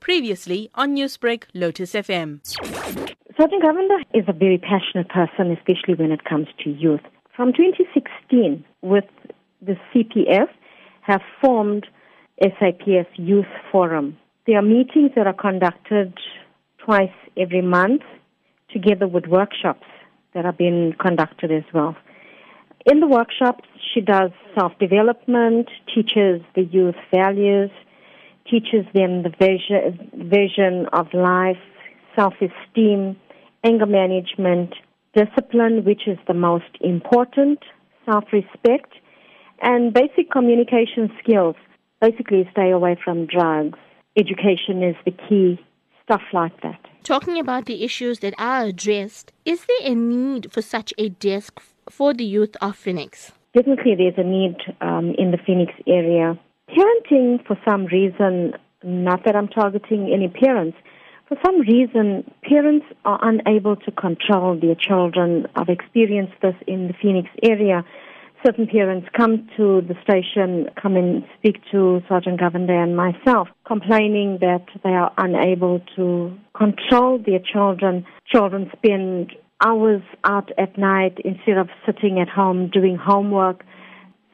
Previously on Newsbreak, Lotus FM. Sergeant Govender is a very passionate person, especially when it comes to youth. From 2016, with the CPF, have formed SAPS Youth Forum. There are meetings that are conducted twice every month, together with workshops that are being conducted as well. In the workshops, she does self development, teaches the youth values, teaches them the vision, vision of life, self esteem, anger management, discipline, which is the most important, self respect, and basic communication skills. Basically, stay away from drugs. Education is the key, stuff like that. Talking about the issues that are addressed, is there a need for such a desk for the youth of Phoenix? Definitely, there's a need um, in the Phoenix area. Parenting, for some reason, not that I'm targeting any parents, for some reason, parents are unable to control their children. I've experienced this in the Phoenix area. Certain parents come to the station, come and speak to Sergeant Govender and myself, complaining that they are unable to control their children. Children spend hours out at night instead of sitting at home doing homework.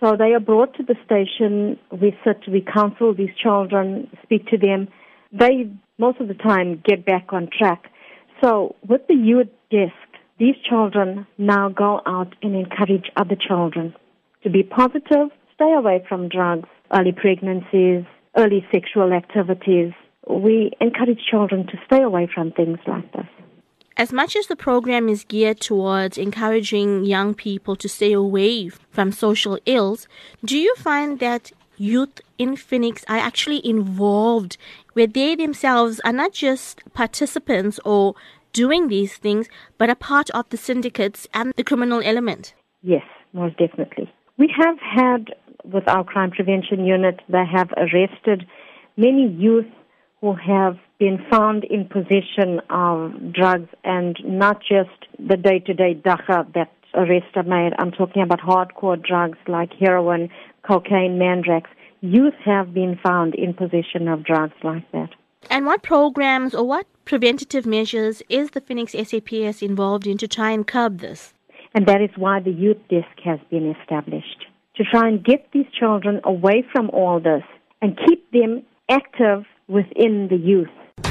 So they are brought to the station. We sit, we counsel these children, speak to them. They most of the time get back on track. So with the youth desk, these children now go out and encourage other children to be positive, stay away from drugs, early pregnancies, early sexual activities. We encourage children to stay away from things like this. As much as the program is geared towards encouraging young people to stay away from social ills, do you find that youth in Phoenix are actually involved, where they themselves are not just participants or doing these things, but are part of the syndicates and the criminal element. Yes, most definitely. We have had, with our crime prevention unit, they have arrested many youth who have been found in possession of drugs and not just the day-to-day dagga that arrests are made. I'm talking about hardcore drugs like heroin, cocaine, mandrax. Youth have been found in possession of drugs like that. And what programs or what preventative measures is the Phoenix SAPS involved in to try and curb this? And that is why the youth desk has been established to try and get these children away from all this and keep them active within the youth.